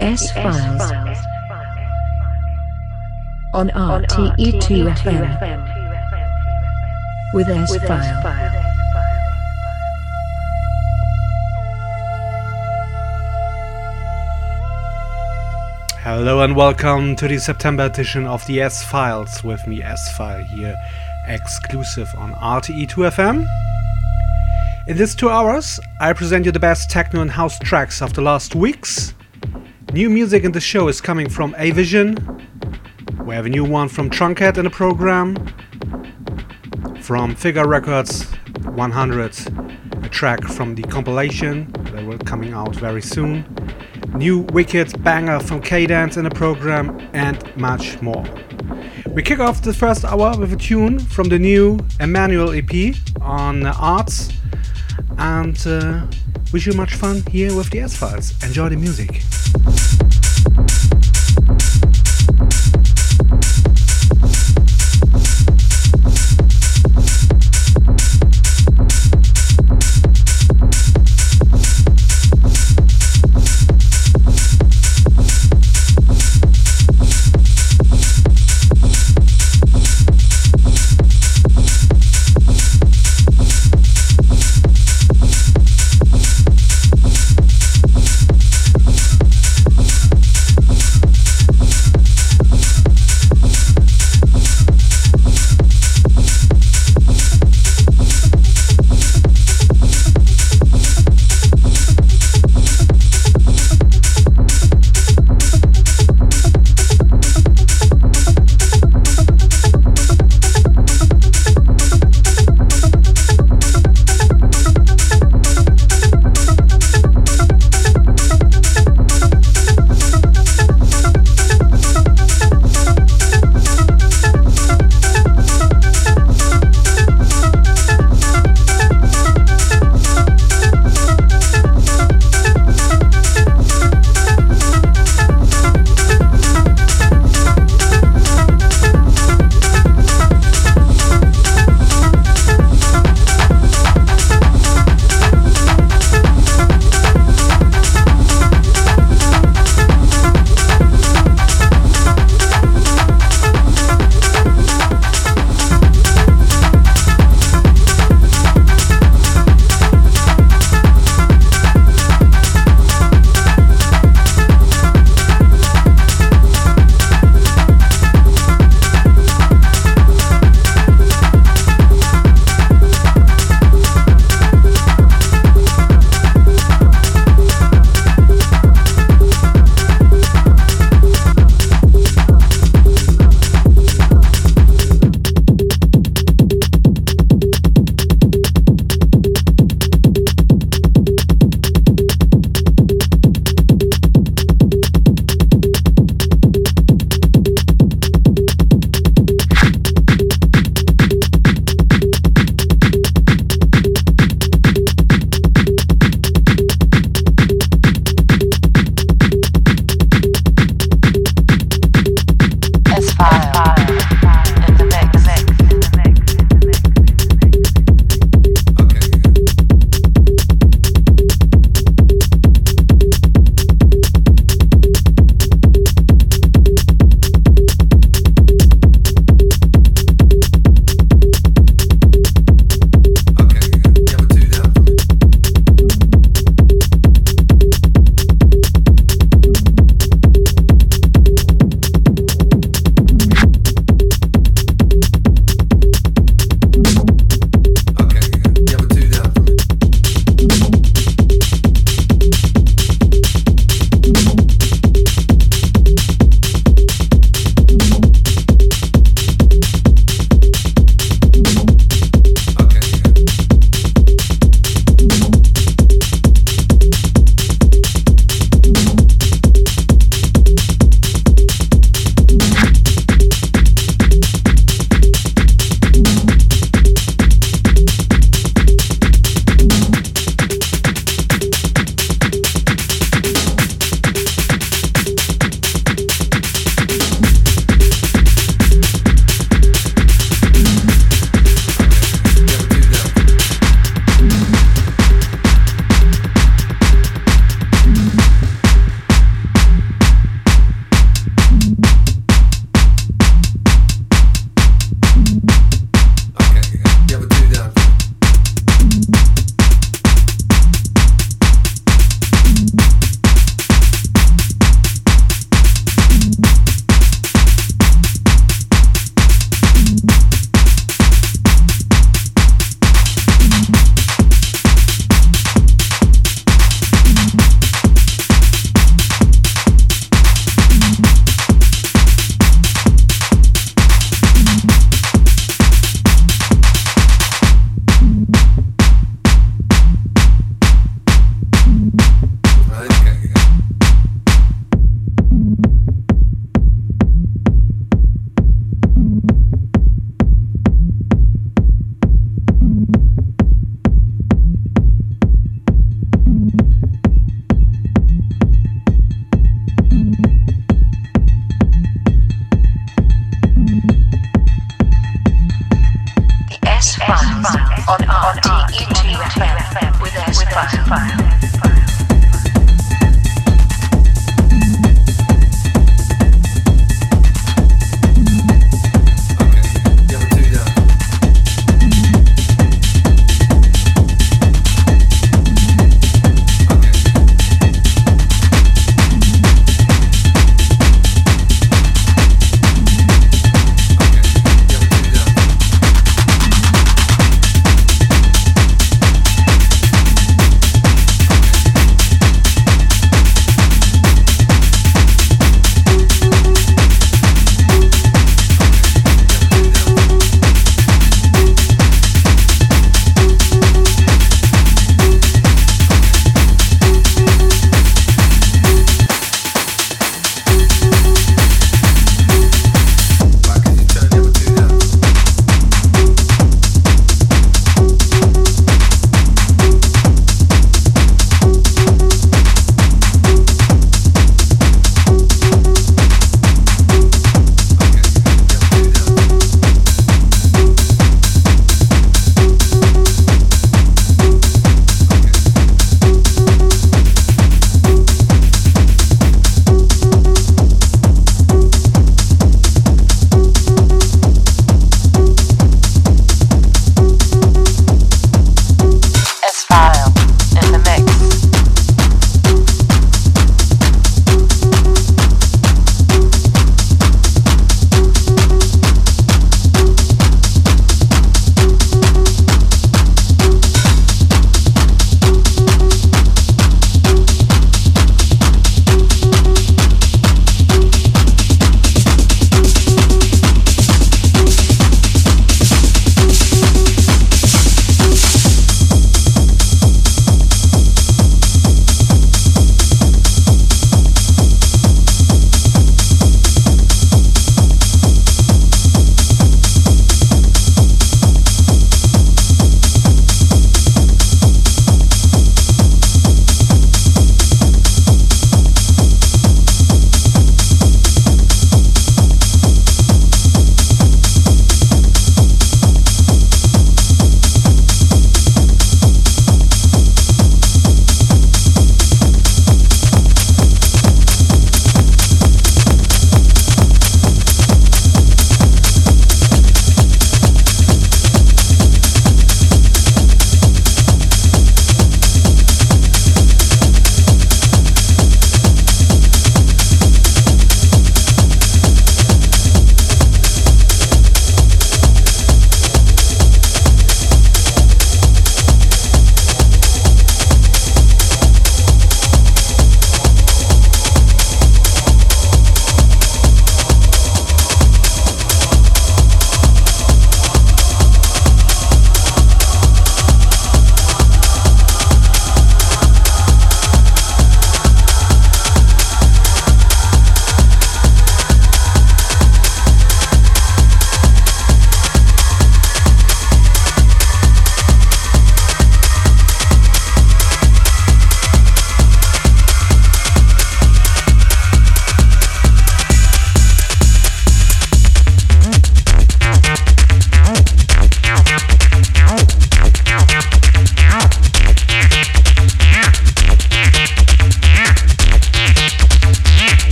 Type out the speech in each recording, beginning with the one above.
S Files on RTE2 FM with S File. Hello and welcome to the September edition of the S Files with me, S File, here exclusive on RTE2 FM. In these two hours, I present you the best techno and house tracks of the last weeks. New music in the show is coming from Avision. We have a new one from Truncate in the program. From Figure Records 100, a track from the compilation that will coming out very soon. New wicked banger from Cadans in the program and much more. We kick off the first hour with a tune from the new Emmanuel EP on Arts and uh, wish you much fun here with the S Files. Enjoy the music.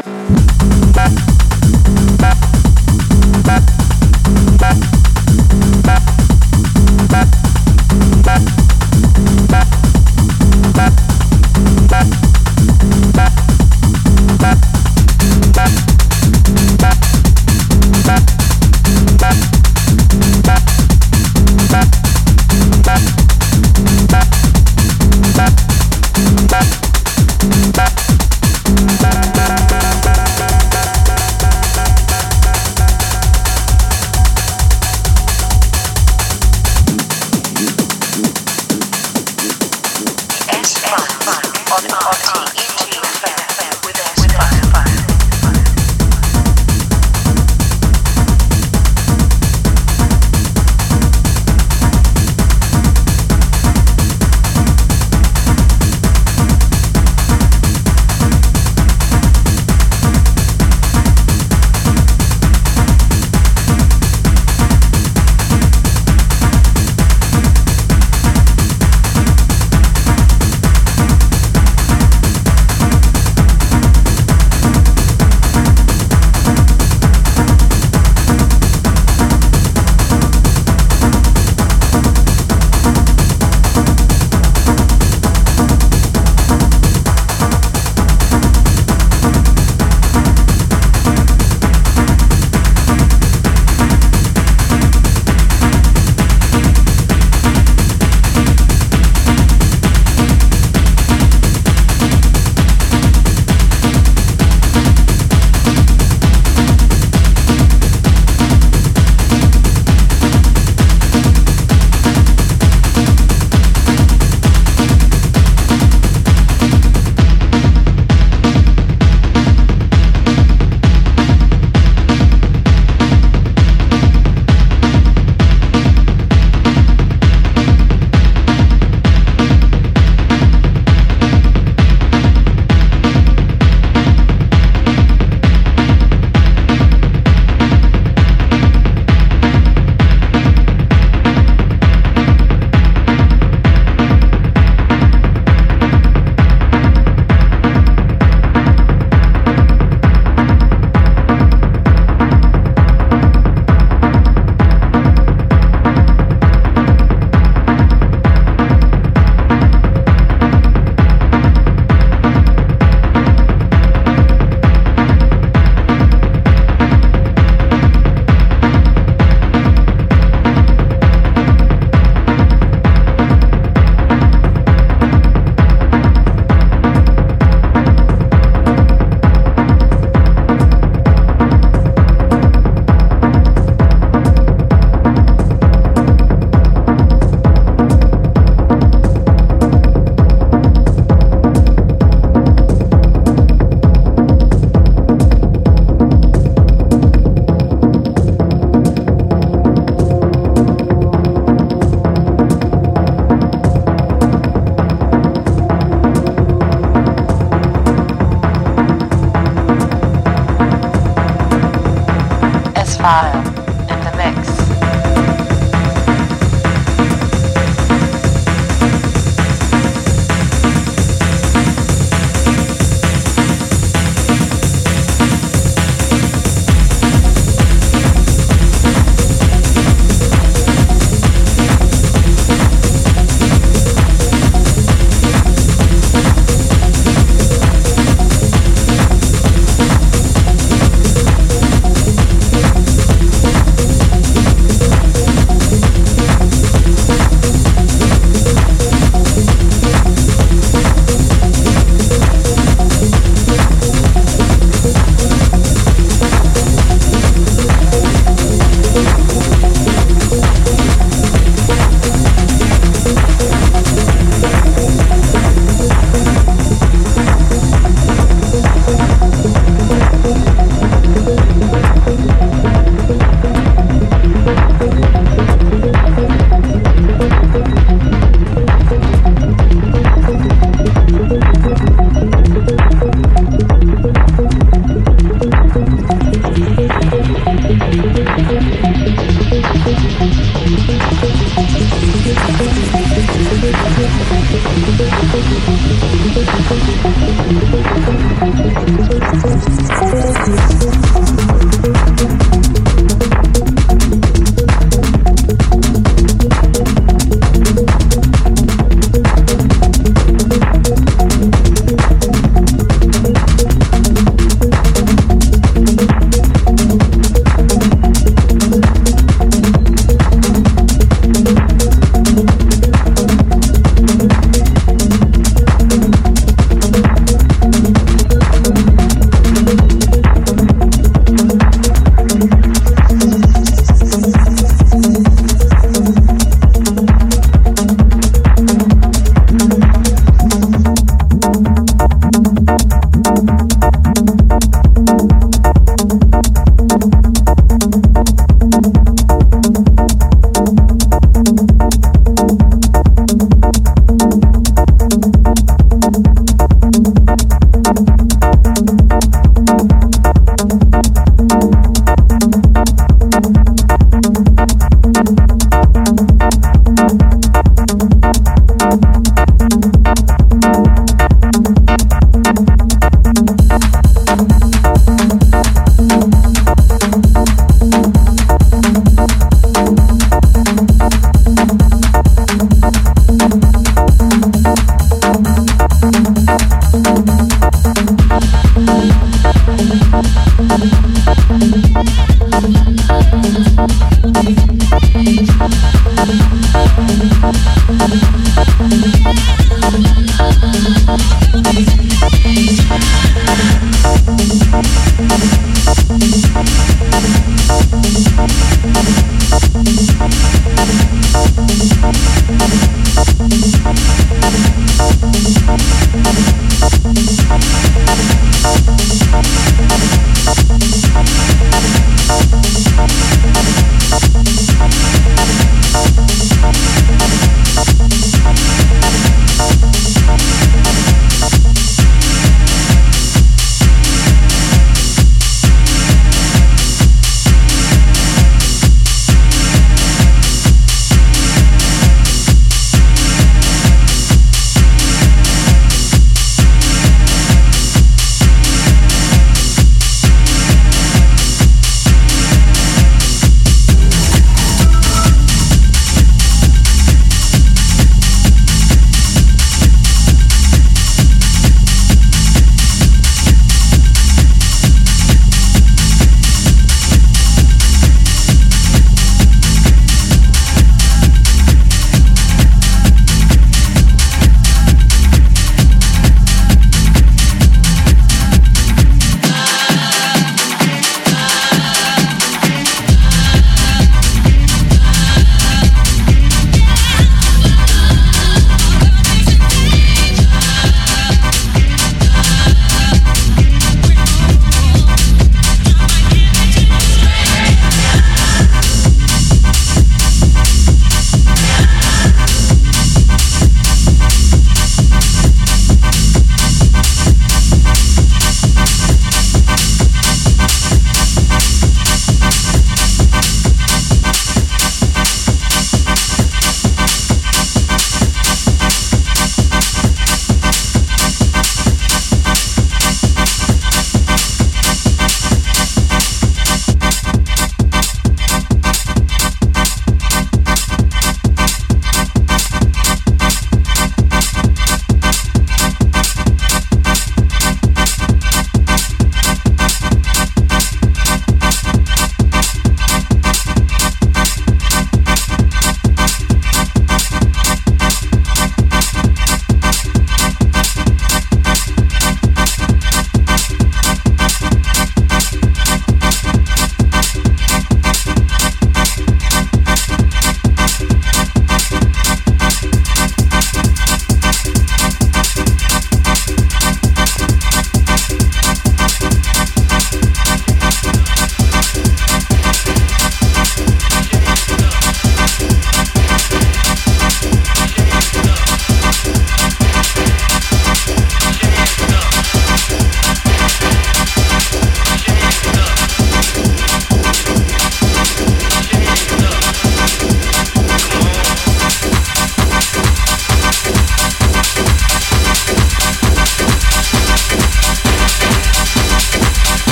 Bye.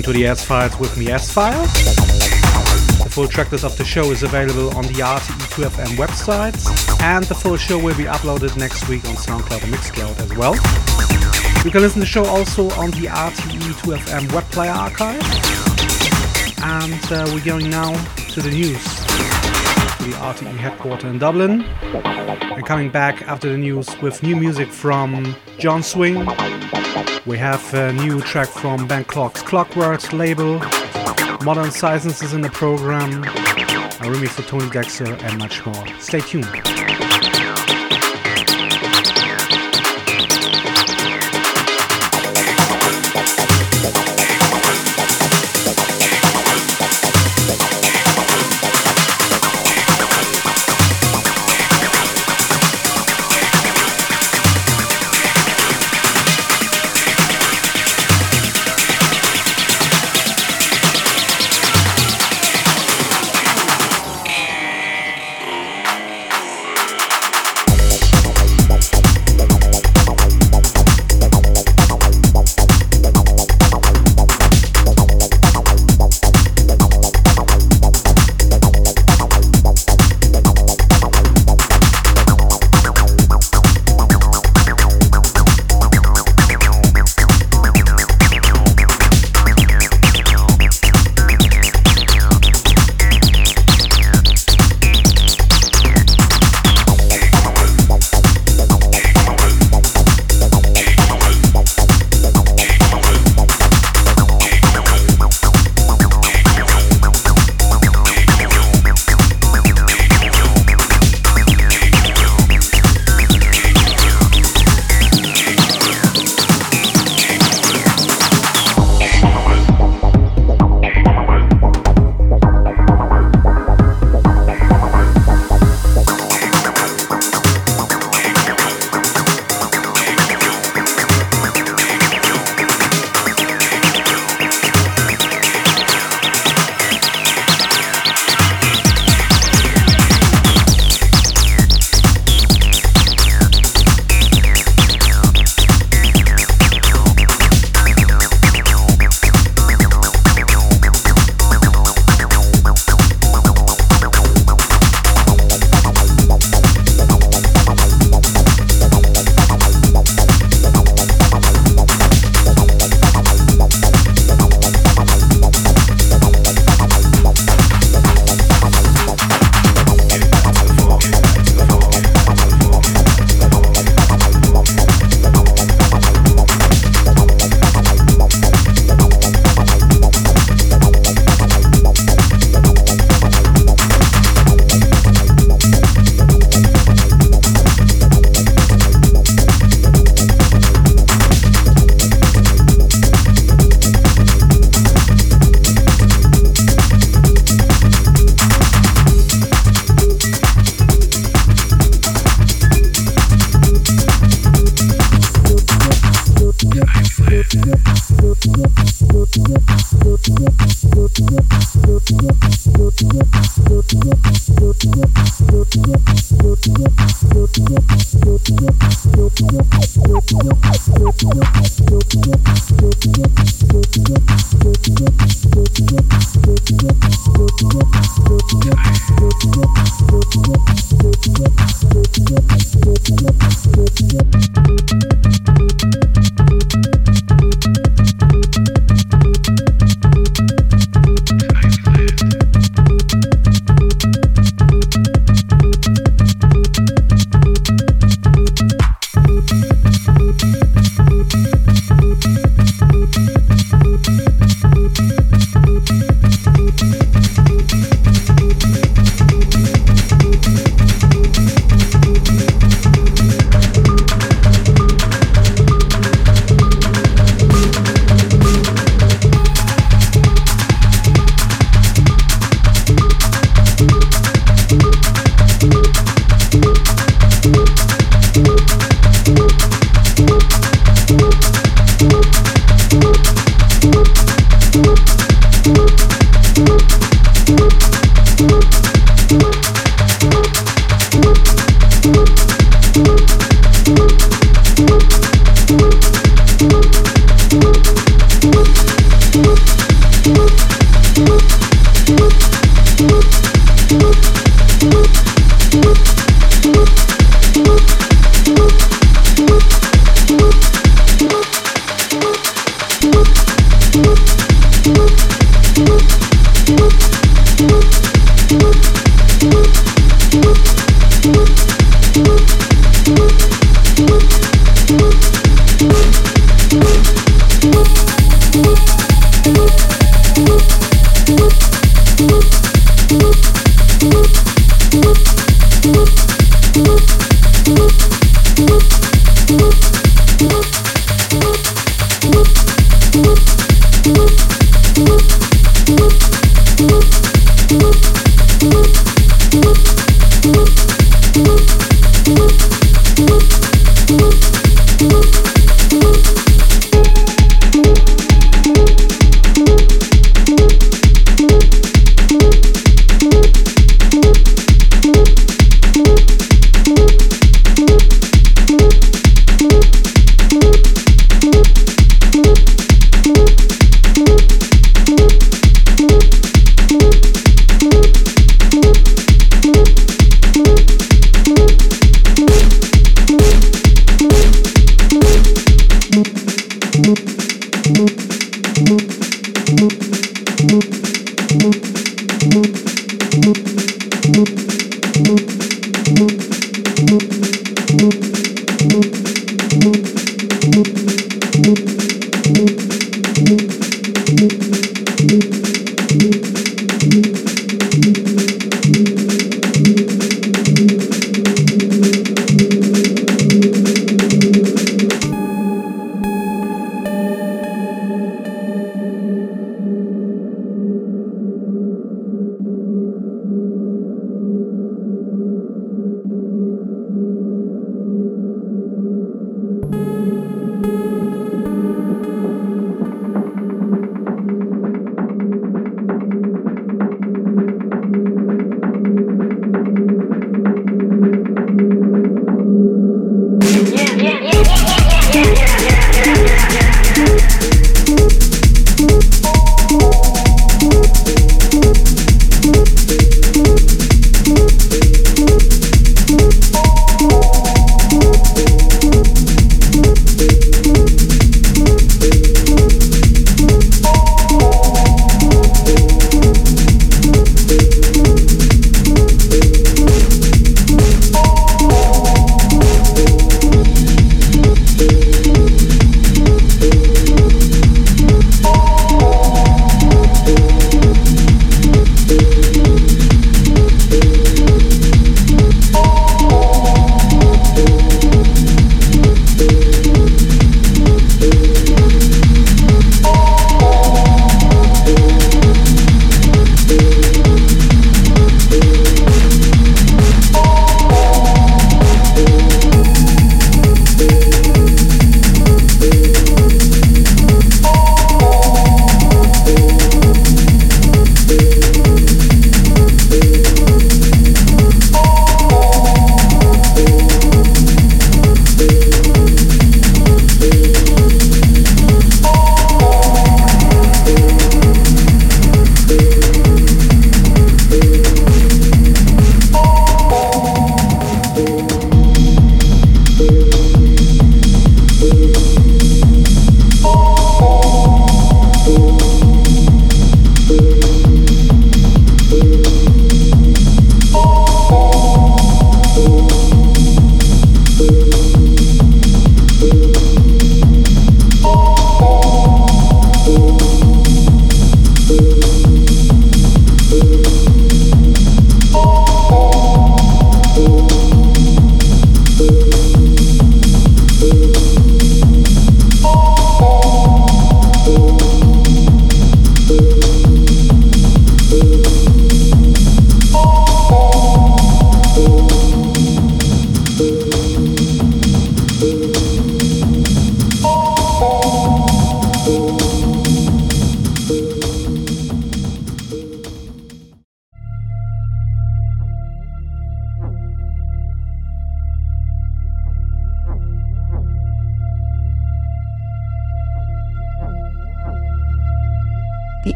Listening to the S Files with me, S File. The full tracklist of the show is available on the RTE2FM website, and the full show will be uploaded next week on SoundCloud and Mixcloud as well. You can listen to the show also on the RTE2FM web player archive. And uh, we're going now to the news, to the RTE headquarters in Dublin. And coming back after the news with new music from John Swing. We have a new track from Ben Klock's Klockworks label, Modern Seisons is in the program, a remix for Toni Dextor, and much more. Stay tuned.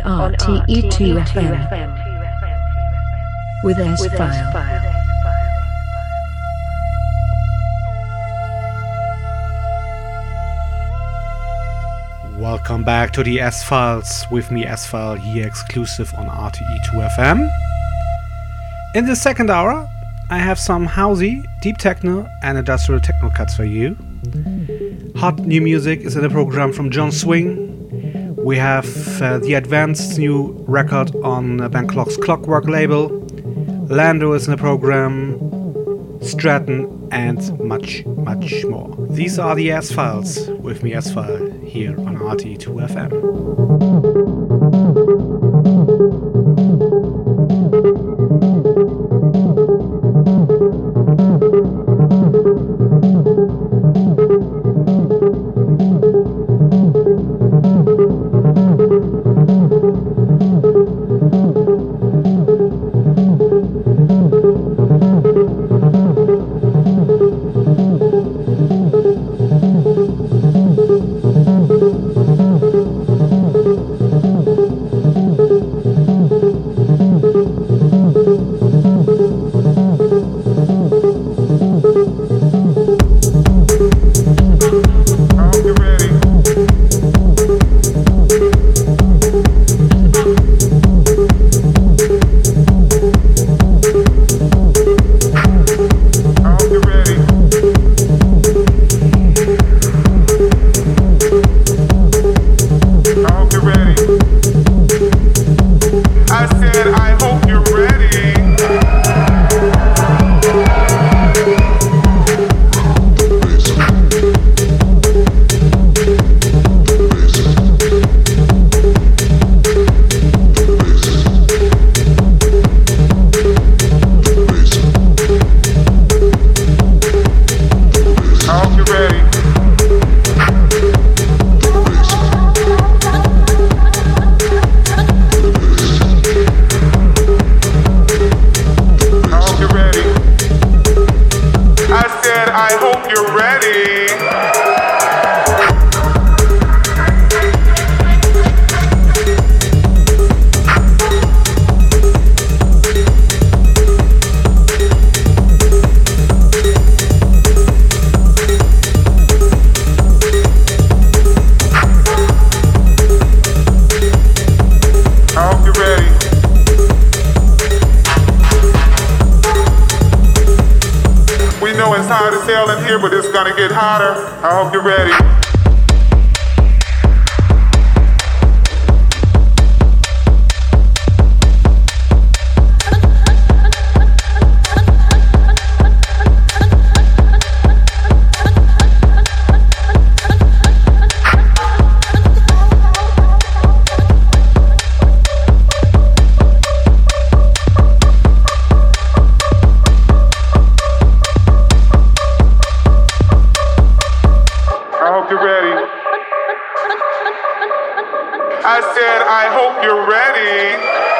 RTE2FM with S File. Welcome back to the S Files with me, S File, here exclusive on RTE2FM. In the second hour, I have some housey, deep techno, and industrial techno cuts for you. Hot new music is in the program from John Swing, we have uh, the Advent's new record on uh, Klockwork label. Lando is in the program, Stratton, and much, much more. These are the S Files with me, S File, here on RTE2FM. I hope you're ready.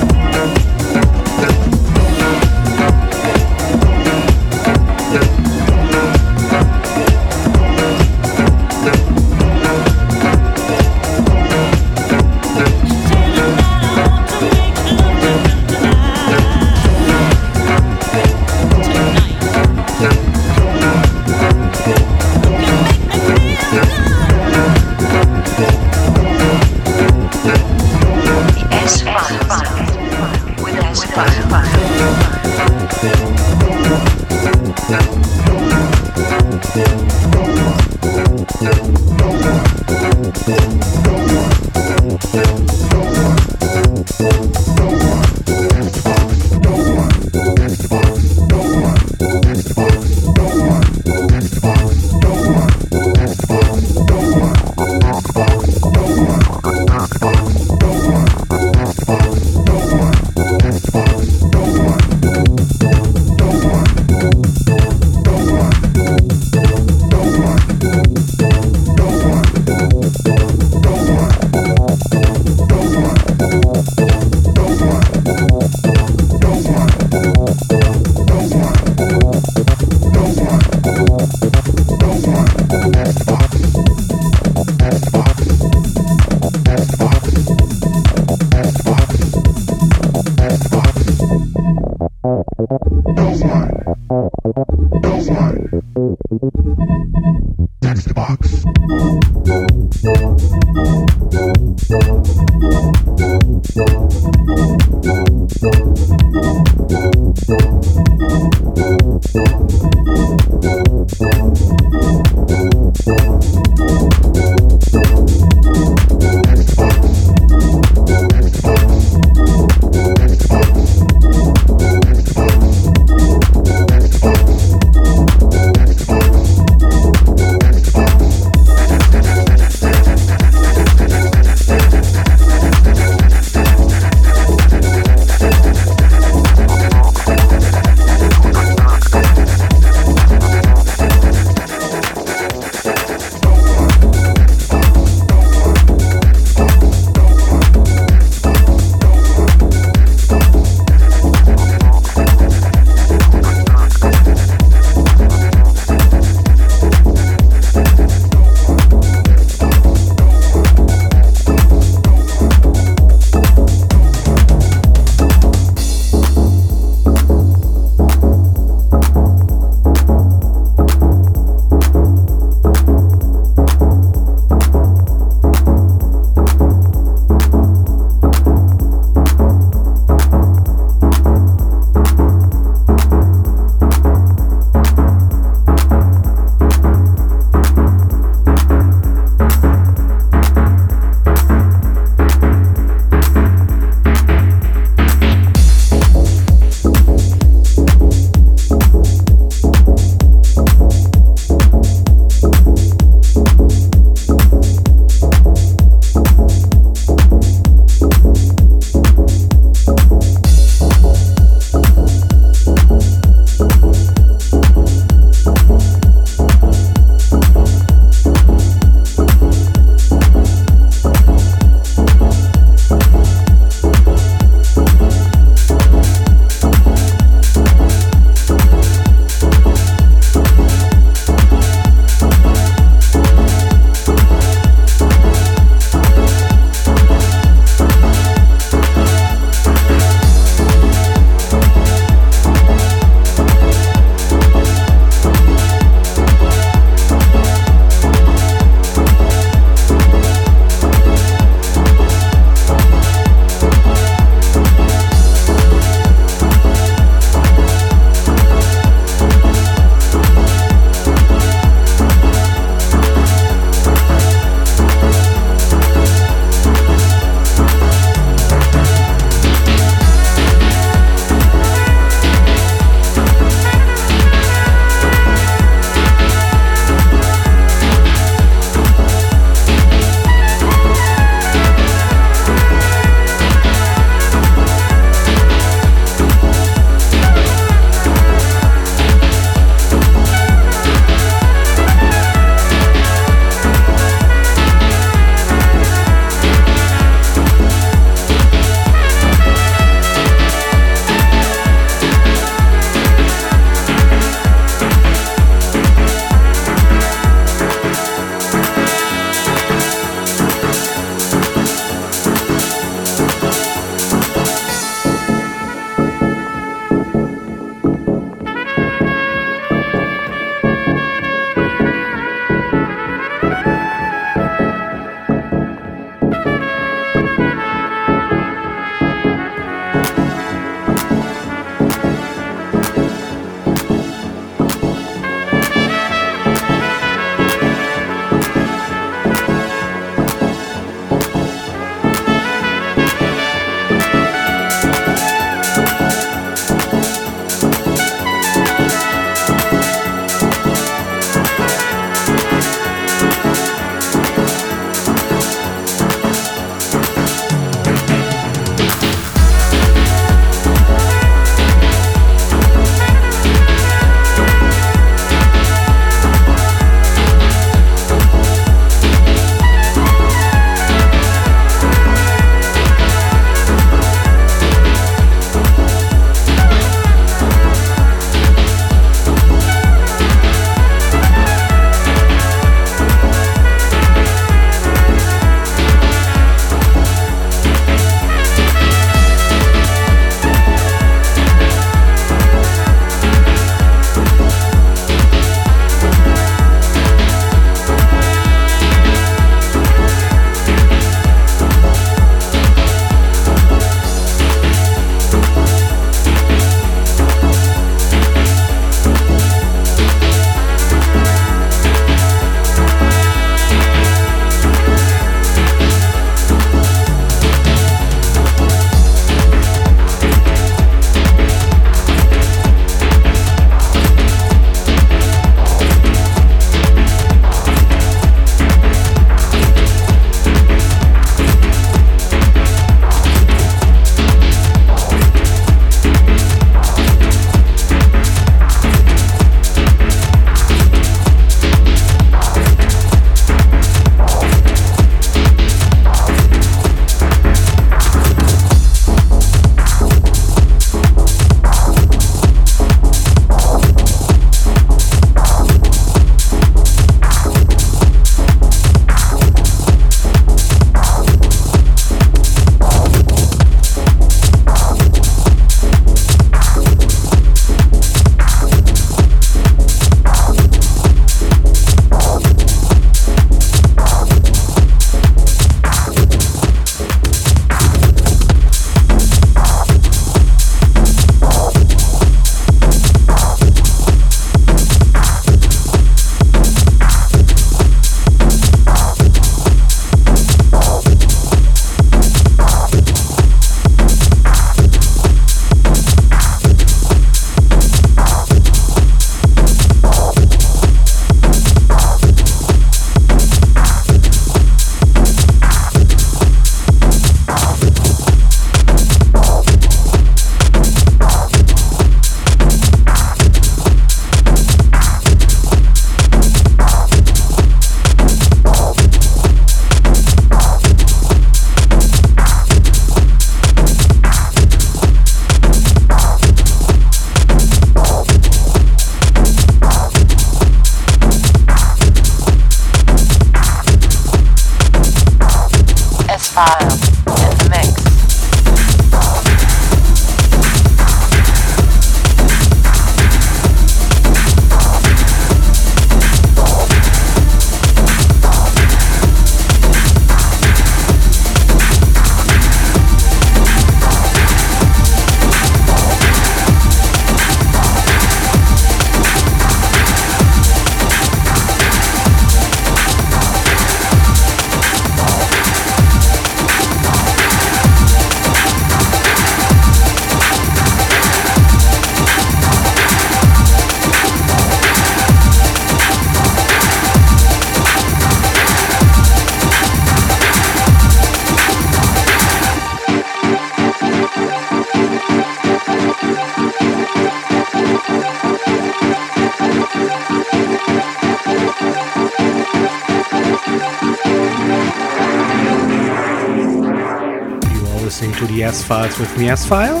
With me S File.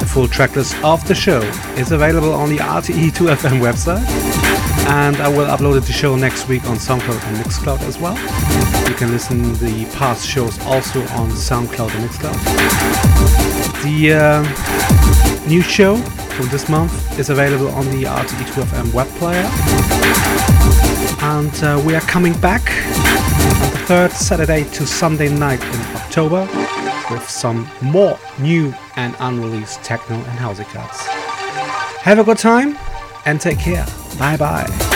The full tracklist of the show is available on the RTE2FM website, and I will upload the show next week on SoundCloud and Mixcloud as well. You can listen the past shows also on SoundCloud and Mixcloud. The uh, new show from this month is available on the RTE2FM web player, and uh, we are coming back on the third Saturday to Sunday night in October with some more new and unreleased techno and housey cuts. Have a good time and take care. Bye bye.